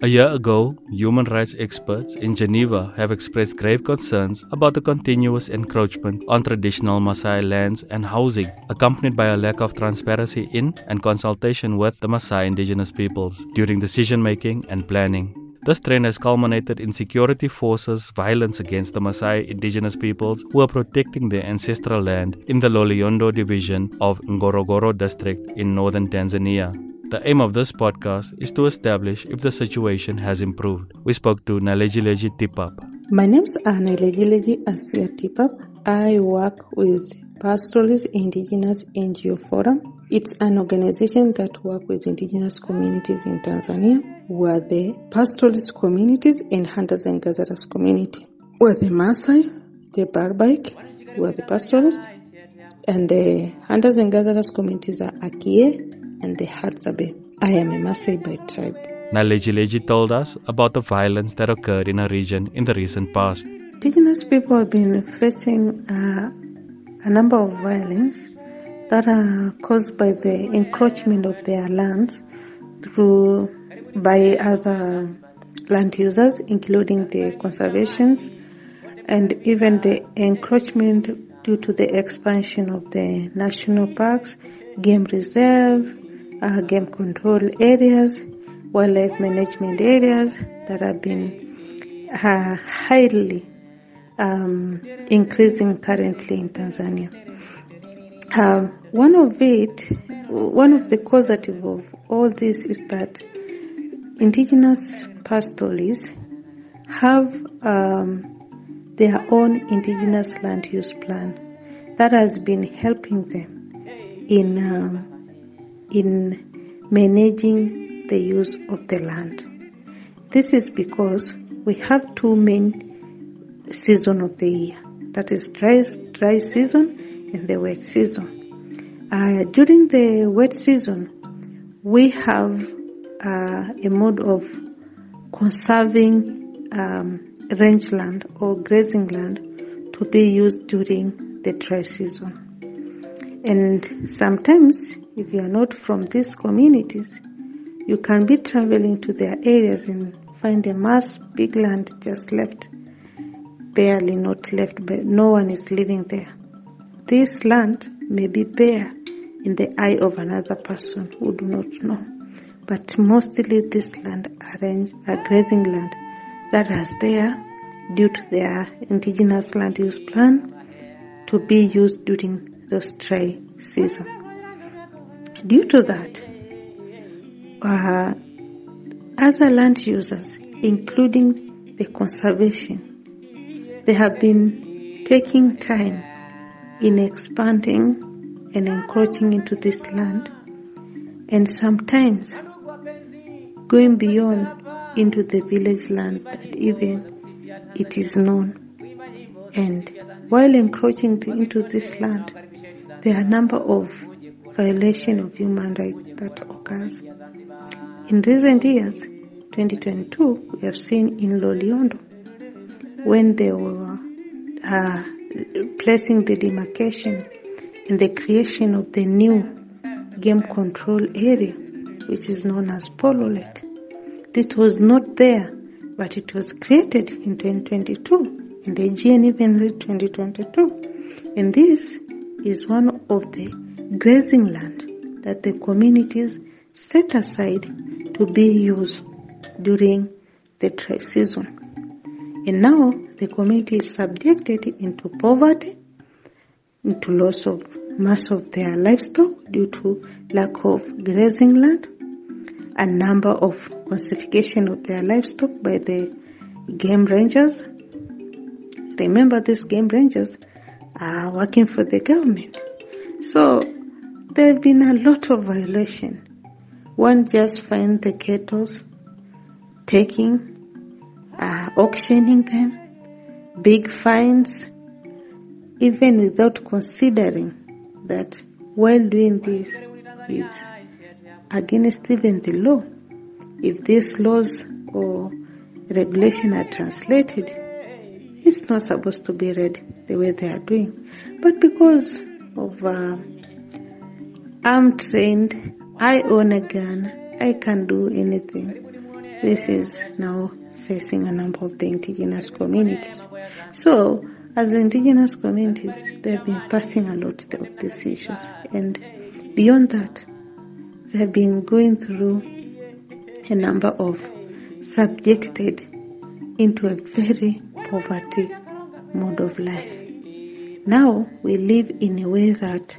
A year ago, human rights experts in Geneva have expressed grave concerns about the continuous encroachment on traditional Maasai lands and housing, accompanied by a lack of transparency in and consultation with the Maasai indigenous peoples during decision making and planning. This trend has culminated in security forces' violence against the Maasai indigenous peoples who are protecting their ancestral land in the Loliondo division of Ngorongoro district in northern Tanzania. The aim of this podcast is to establish if the situation has improved. We spoke to Nailejileji Tipap. My name's Nailejileji Asia Tipap. I work with Pastoralist Indigenous NGO Forum. It's an organization that works with indigenous communities in Tanzania. We're the pastoralist communities and hunters and gatherers community. We're the Maasai, the Barabaig, we're the pastoralists, and the hunters and gatherers communities are Akie, and the Hadzabe. I am a Maasai by tribe. Nalejileji told us about the violence that occurred in our region in the recent past. Indigenous people have been facing uh, a number of violence that are caused by the encroachment of their lands through by other land users, including the conservations and even the encroachment due to the expansion of the national parks, game reserve, uh, game control areas, wildlife management areas that have been uh, highly um, increasing currently in Tanzania. Um, one of it, one of the causative of all this is that indigenous pastoralists have um, their own indigenous land use plan that has been helping them in um, in managing the use of the land. This is because we have two main season of the year. That is dry, dry season and the wet season. Uh, during the wet season, we have uh, a mode of conserving um, rangeland or grazing land to be used during the dry season. And sometimes, if you are not from these communities, you can be traveling to their areas and find a mass big land just left, barely not left, but no one is living there. This land may be bare in the eye of another person who do not know, but mostly this land arranged a grazing land that has there due to their indigenous land use plan to be used during the dry season. Due to that, uh, other land users, including the conservation, they have been taking time in expanding and encroaching into this land and sometimes going beyond into the village land that even it is known. And while encroaching into this land, there are a number of violations of human rights that occurs. In recent years, 2022, we have seen in Loliondo, when they were uh, placing the demarcation and the creation of the new game control area, which is known as Pololeti. This was not there, but it was created in 2022, and the AGN even read 2022. And this is one of the grazing land that the communities set aside to be used during the dry season. And now the community is subjected into poverty, into loss of mass of their livestock due to lack of grazing land, a number of classification of their livestock by the game rangers. Remember these game rangers are working for the government. So there have been a lot of violation. One just find the cattle, taking, uh, auctioning them, big fines, even without considering that while doing this is against even the law. if these laws or regulation are translated, it's not supposed to be read the way they are doing. But because of uh, I'm trained, I own a gun, I can do anything. This is now facing a number of the indigenous communities. So, as indigenous communities, they've been passing a lot of these issues. And beyond that, they've been going through a number of subjected into a very poverty mode of life. Now we live in a way that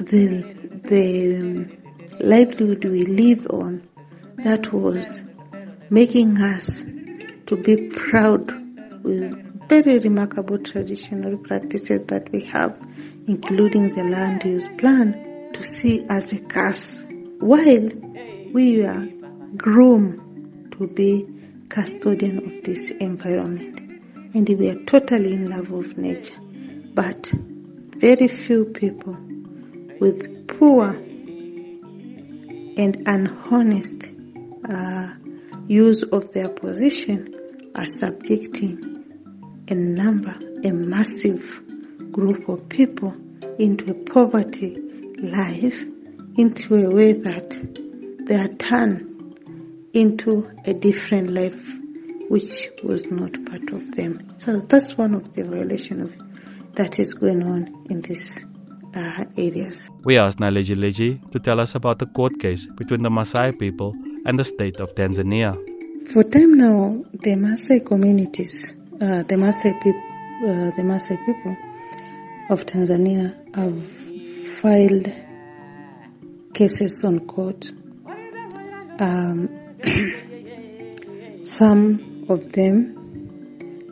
the the livelihood we live on that was making us to be proud with very remarkable traditional practices that we have, including the land use plan, to see as a curse, while we are groomed to be custodian of this environment. And we are totally in love of nature. But very few people with poor and unhonest uh, use of their position are subjecting a number, a massive group of people into a poverty life, into a way that they are turned into a different life which was not part of them. So that's one of the violations that is going on in these uh, areas. We asked Nailejileji to tell us about the court case between the Maasai people and the state of Tanzania. For time now, the Maasai communities, uh, the Maasai people, uh, the Maasai people of Tanzania have filed cases on court. Um, some of them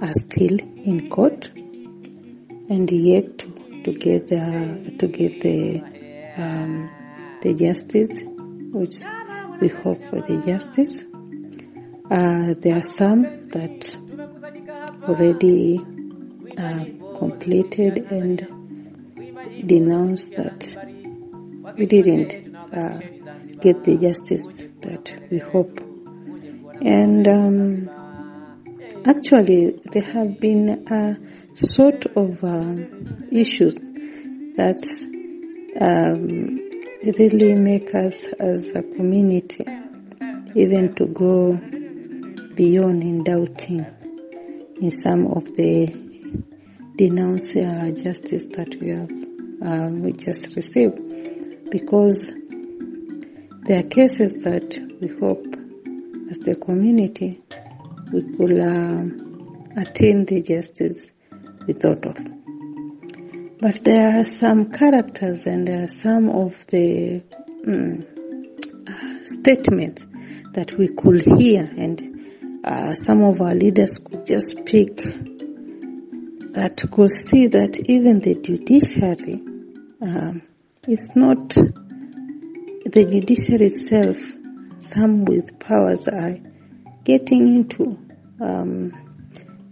are still in court and yet to, get the to get the um, the justice, which we hope for the justice. Uh, there are some that already uh, completed and denounced that we didn't uh, get the justice that we hope. And um, actually, there have been a sort of uh, issues that um, really make us as a community even to go beyond in doubting in some of the denounced uh, justice that we have uh, we just received. Because there are cases that we hope as the community we could uh, attain the justice we thought of. But there are some characters and there are some of the uh, statements that we could hear and uh, some of our leaders could just speak that could see that even the judiciary um, is not the judiciary itself, some with powers are getting into um,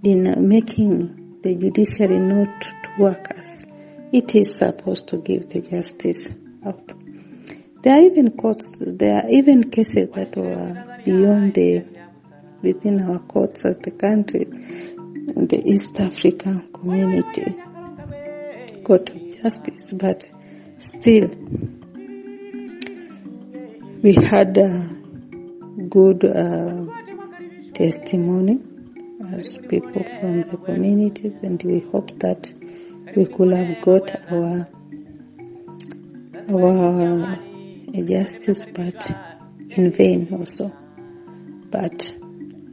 in making the judiciary not to work as it is supposed to give the justice out. There are even courts, there are even cases that were beyond the, within our courts of the country, in the East African community, court of justice, but still, we had a good uh, testimony as people from the communities, and we hope that we could have got our our justice, but in vain also. But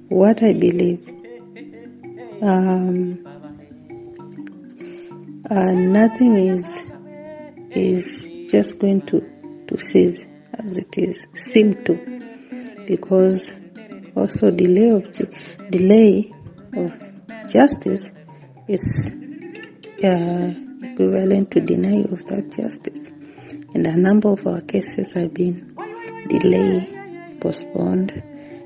what I believe, um, uh, nothing is is just going to to cease as it is seem to, because also delay of delay of justice is uh, equivalent to denial of that justice. And a number of our cases have been delayed, postponed,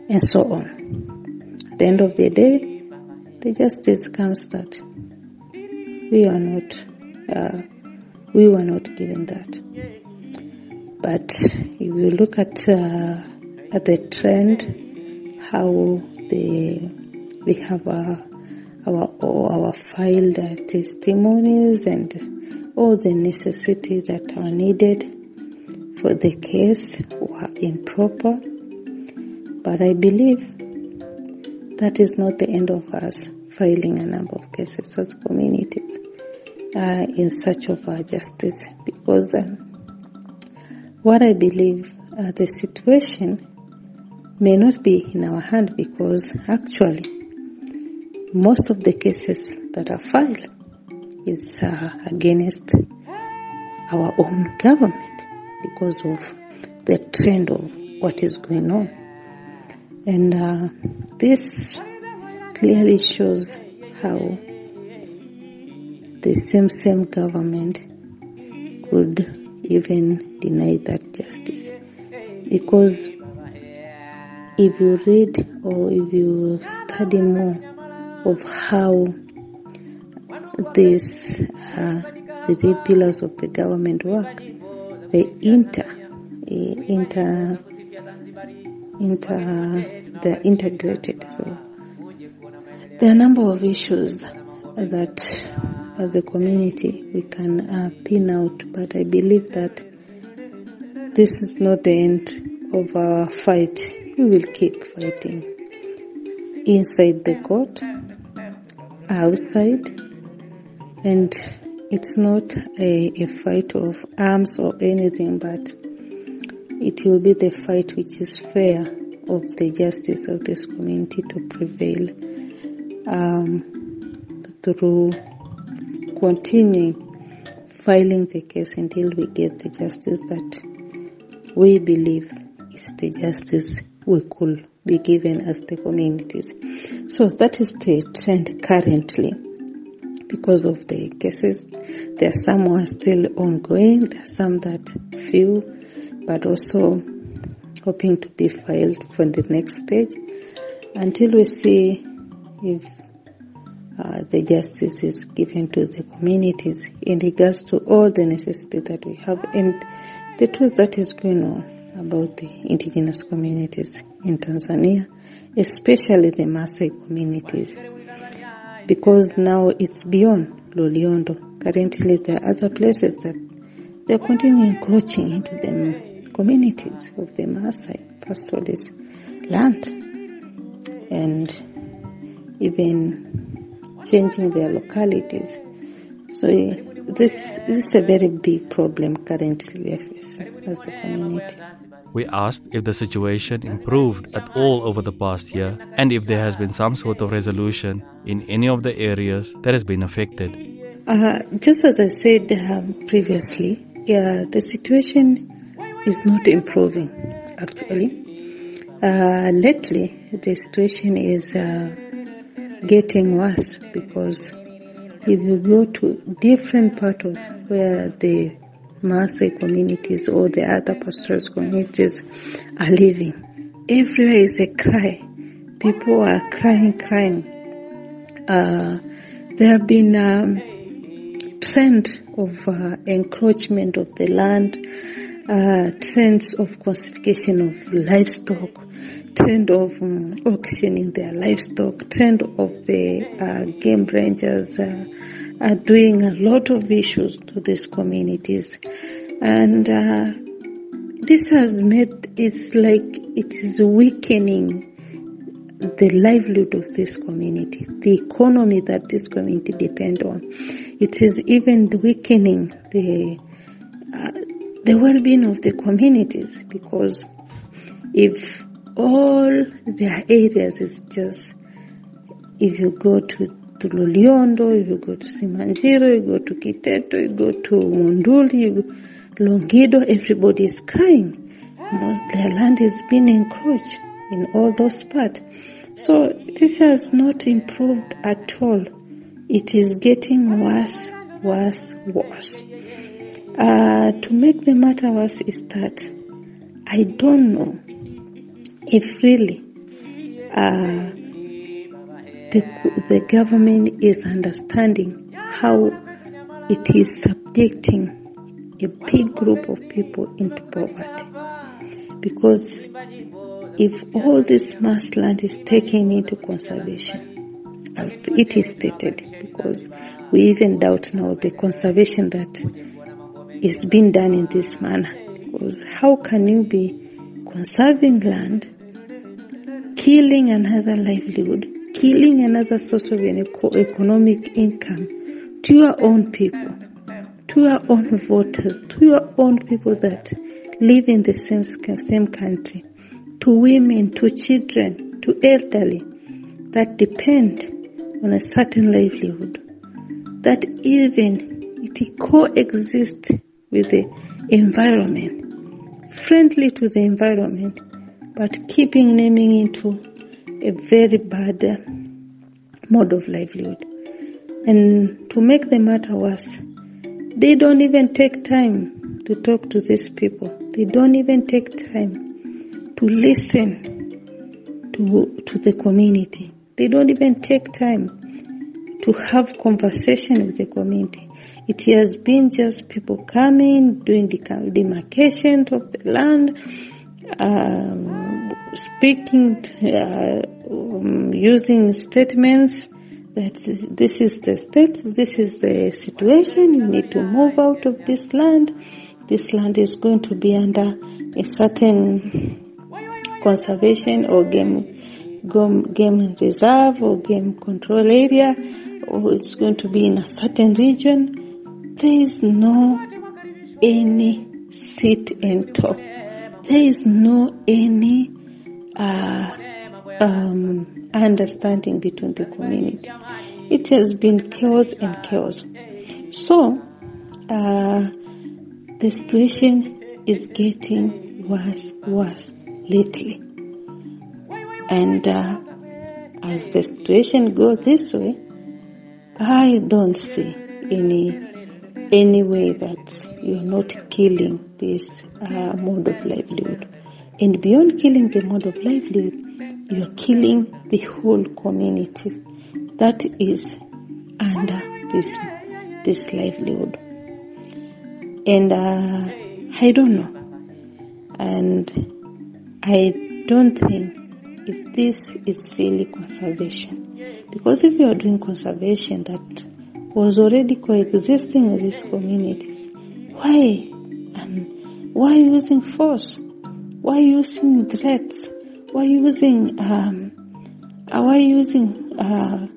and so on. At the end of the day, the justice comes that we are not, uh, we were not given that. But if you look at uh, at the trend, how the we have our our our filed testimonies and all the necessities that are needed for the case were improper. But I believe that is not the end of us filing a number of cases as communities uh, in search of our justice because uh, what I believe uh, the situation may not be in our hand because actually most of the cases that are filed is uh, against our own government because of the trend of what is going on. And uh, this clearly shows how the same same government could even deny that justice because if you read or if you study more of how these uh, the three pillars of the government work they inter inter inter they're integrated. So there are a number of issues that as a community we can uh, pin out but i believe that this is not the end of our fight we will keep fighting. Inside the court outside and it's not a, a fight of arms or anything but it will be the fight which is fair of the justice of this community to prevail um, through continuing filing the case until we get the justice that we believe is the justice we could be given as the communities. So that is the trend currently. Because of the cases, there are some who are still ongoing, there are some that few, but also hoping to be filed for the next stage until we see if uh, the justice is given to the communities in regards to all the necessity that we have and the truth that is going on about the indigenous communities in Tanzania, especially the Maasai communities, because now it's beyond Loliondo. Currently, there are other places that they're continuing encroaching into the communities of the Maasai pastoralist land and even changing their localities. So this, this is a very big problem currently we face as the community. We asked if the situation improved at all over the past year and if there has been some sort of resolution in any of the areas that has been affected. Uh, just as I said uh, previously, yeah, the situation is not improving actually. Uh, lately, the situation is uh, getting worse because if you go to different parts of where the Maasai communities or the other pastoral communities are living, everywhere is a cry. People are crying, crying. Uh, there have been um, trend of uh, encroachment of the land uh, trends of classification of livestock, trend of um, auctioning their livestock, trend of the uh, game rangers uh, are doing a lot of issues to these communities. And uh, this has made, it's like it is weakening the livelihood of this community, the economy that this community depend on. It is even weakening the uh, the well-being of the communities because if all their areas is just if you go to to Loliondo, if you go to Simanjiro, you go to Kiteto, you go to Monduli, you go, Longido, everybody is crying. Most, their land is being encroached in all those parts. So this has not improved at all. It is getting worse, worse, worse. Uh, to make the matter worse is that I don't know if really uh, the, the government is understanding how it is subjecting a big group of people into poverty. Because if all this mass land is taken into conservation, as it is stated, because we even doubt now the conservation that is being done in this manner. Because how can you be conserving land, killing another livelihood, killing another source of an economic income to your own people, to your own voters, to your own people that live in the same, same country, to women, to children, to elderly that depend on a certain livelihood, that even it coexists with the environment, friendly to the environment, but keeping naming into a very bad mode of livelihood. And to make the matter worse, they don't even take time to talk to these people. They don't even take time to listen to, to the community. They don't even take time to have conversation with the community. It has been just people coming, doing the demarcation of the land, um, speaking, uh, um, using statements that this is the state, this is the situation, you need to move out of this land. This land is going to be under a certain conservation or game, game reserve or game control area, or it's going to be in a certain region. There is no any sit and talk. There is no any uh, um, understanding between the communities. It has been chaos and chaos. So, uh, the situation is getting worse, worse lately. And uh, as the situation goes this way, I don't see any any way that you're not killing this uh, mode of livelihood. And beyond killing the mode of livelihood, you are killing the whole community that is under this this livelihood. And uh, I don't know, and I don't think if this is really conservation, because if you are doing conservation that was already coexisting with these communities, why and why using force? Why using threats? Why using um, why using uh,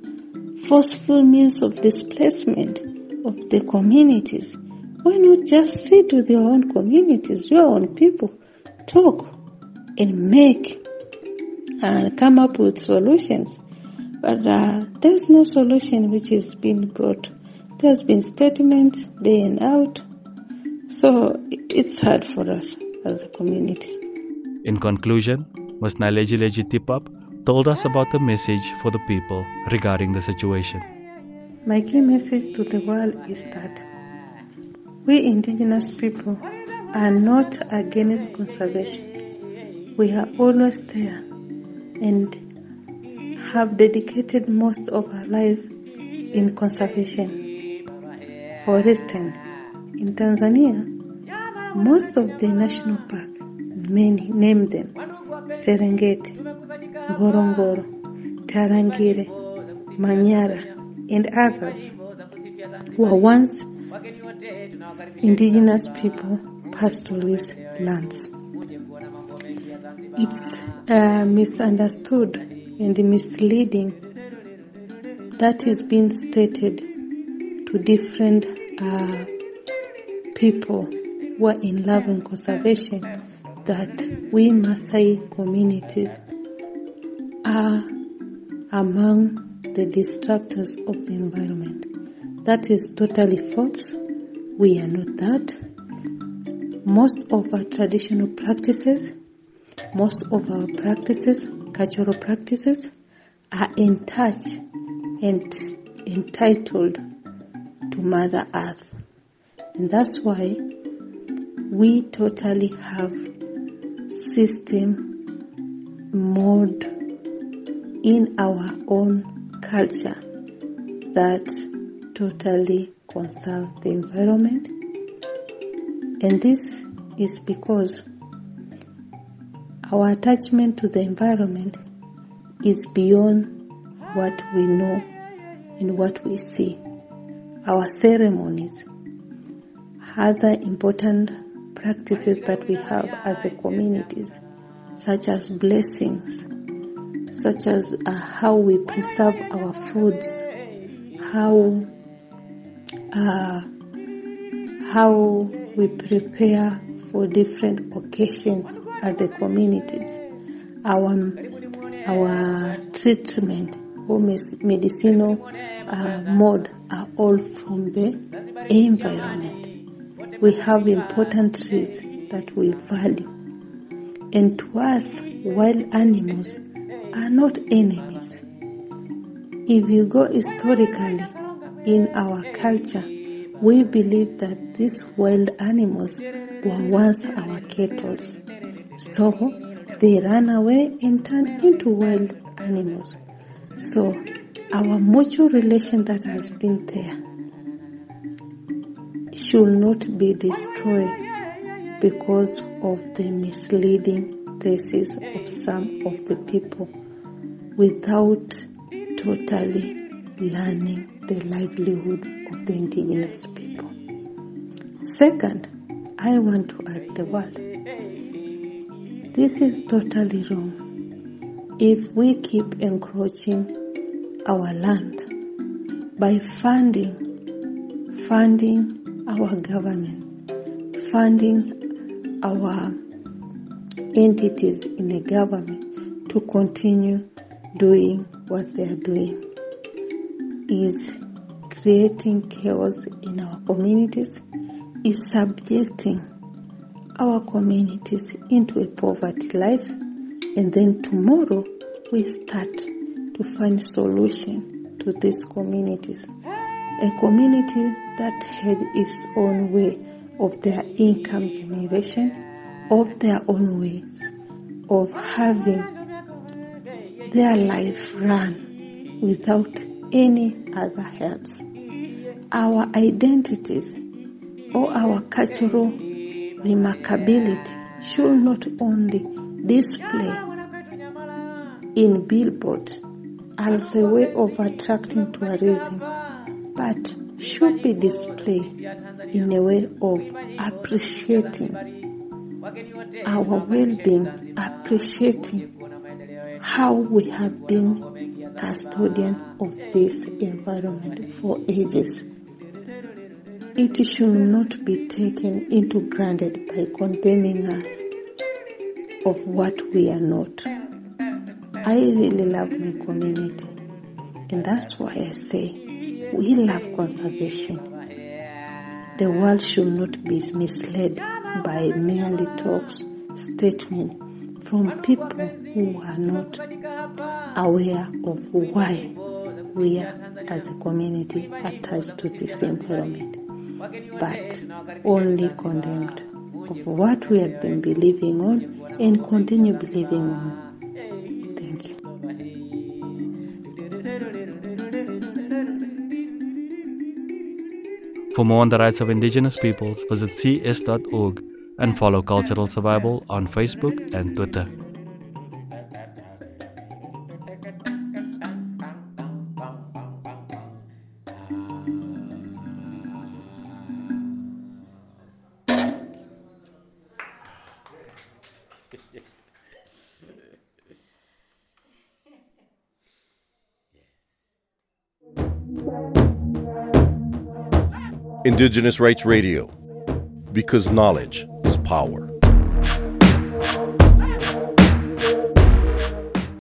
forceful means of displacement of the communities? Why not just sit with your own communities, your own people, talk and make and come up with solutions? But uh, there's no solution which is being brought. There's been statements day and out. So it's hard for us as a community. In conclusion, Ms. Naileji Tipap told us about the message for the people regarding the situation. My key message to the world is that we indigenous people are not against conservation. We are always there and have dedicated most of our life in conservation. For instance, in Tanzania, most of the national park, many name them, Serengeti, Ngorongoro, Tarangire, Manyara, and others were once indigenous people pastoralist lands. It's uh, misunderstood and misleading that is being stated to different uh, people who are in love and conservation that we Maasai communities are among the destructors of the environment. That is totally false. We are not that. Most of our traditional practices, most of our practices, cultural practices, are in touch and entitled to Mother Earth. And that's why we totally have system mode in our own culture that totally conserve the environment and this is because Our attachment to the environment is beyond what we know and what we see. Our ceremonies, other important practices that we have as a communities, such as blessings, such as uh, how we preserve our foods, how uh, how we prepare for different occasions at the communities, our our treatment or medicinal uh, mode are all from the environment. We have important trees that we value. And to us, wild animals are not enemies. If you go historically in our culture, we believe that these wild animals were once our cattle. So they ran away and turned into wild animals. So our mutual relation that has been there should not be destroyed because of the misleading thesis of some of the people without totally learning the livelihood of the indigenous people. Second, I want to ask the world this is totally wrong if we keep encroaching our land by funding funding our government funding our entities in the government to continue doing what they are doing is creating chaos in our communities, is subjecting our communities into a poverty life, and then tomorrow we start to find solution to these communities. A community that had its own way of their income generation, of their own ways of having their life run without any other helps. Our identities or our cultural remarkability should not only display in billboard as a way of attracting tourism, but should be displayed in a way of appreciating our well-being, appreciating how we have been custodian of this environment for ages. It should not be taken into granted by condemning us of what we are not. I really love my community and that's why I say we love conservation. The world should not be misled by merely talks, statements from people who are not aware of why we are as a community attached to this environment, but only condemned of what we have been believing on and continue believing on. Thank you. For more on the rights of indigenous peoples, visit cs.org and follow Cultural Survival on Facebook and Twitter. Indigenous Rights Radio, because knowledge power.